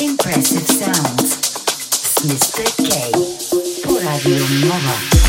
Impressive sounds. Mr. K. Por Radio Nova.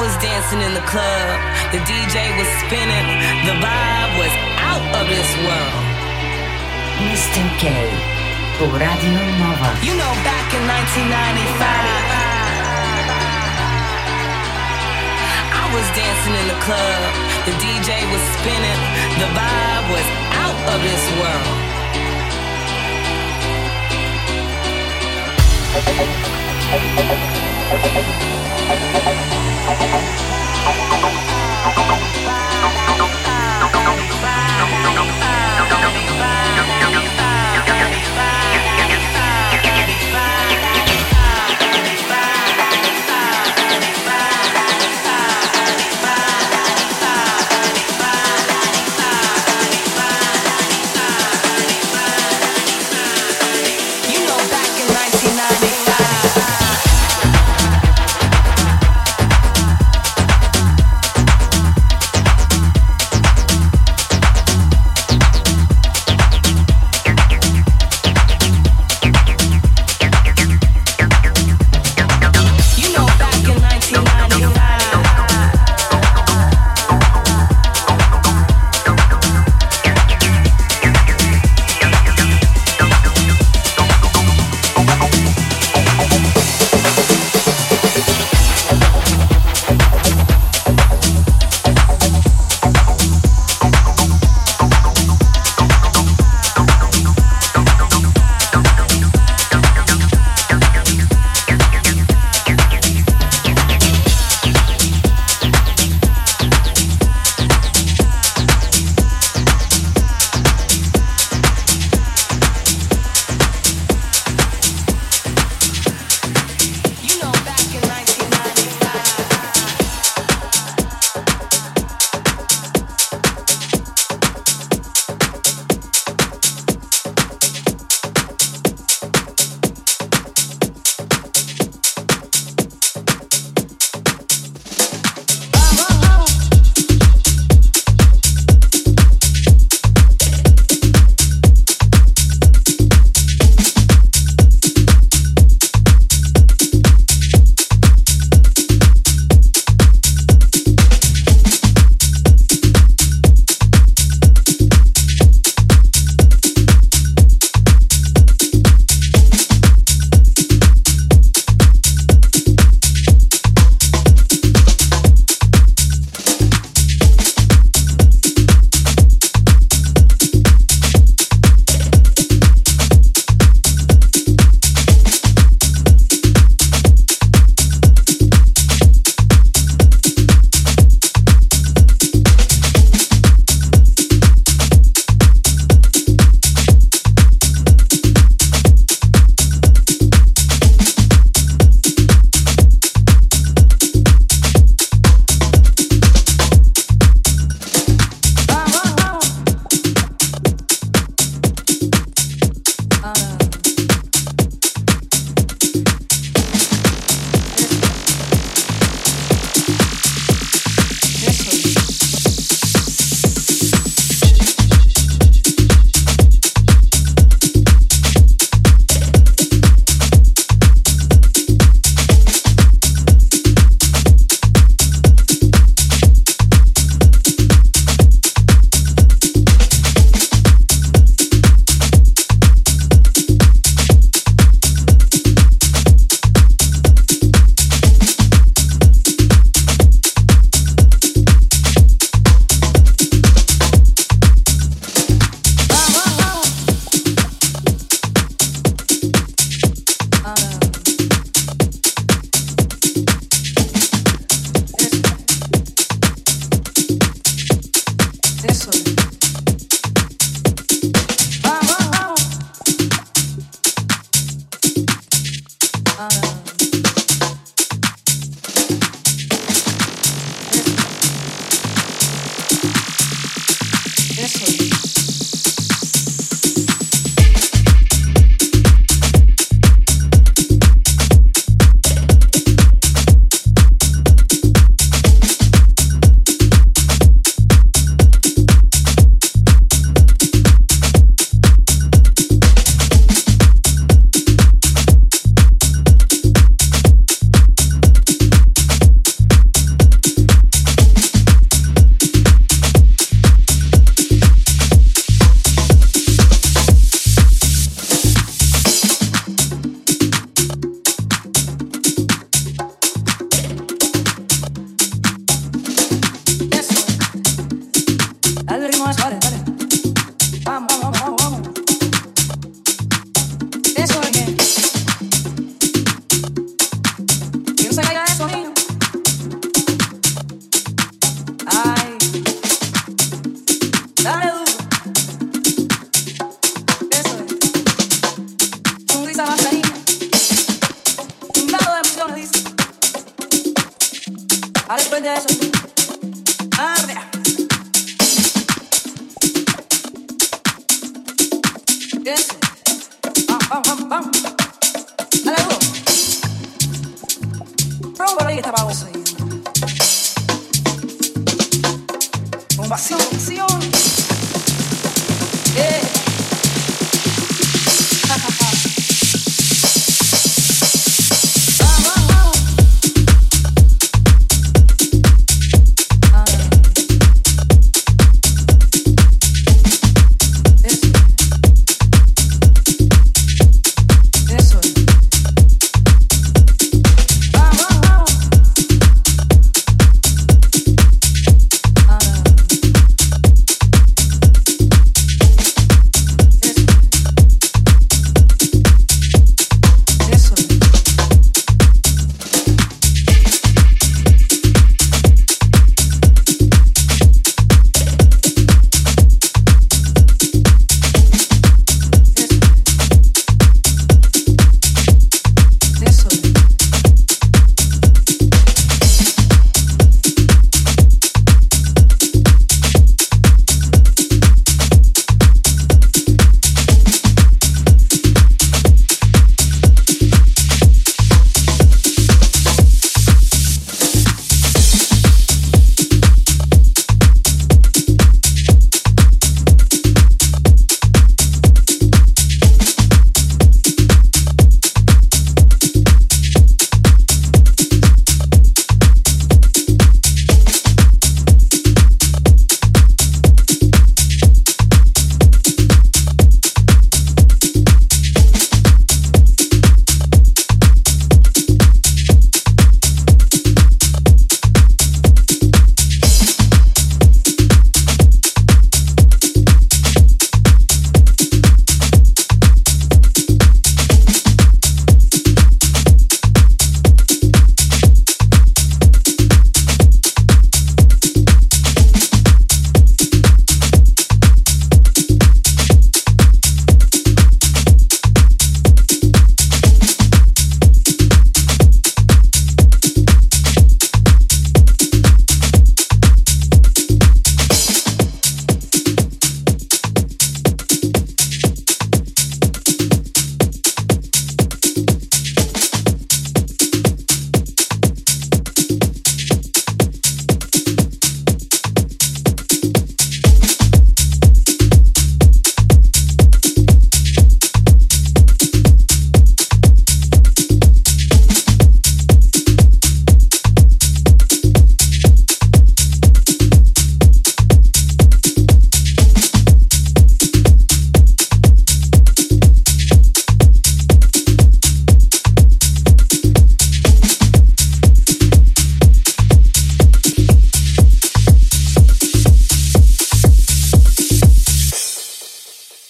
was dancing in the club, the DJ was spinning, the vibe was out of this world. Mr. K, Radio Nova. You know, back in 1995. I was dancing in the club. The DJ was spinning. The vibe was out of this world. Hey, hey, Bye.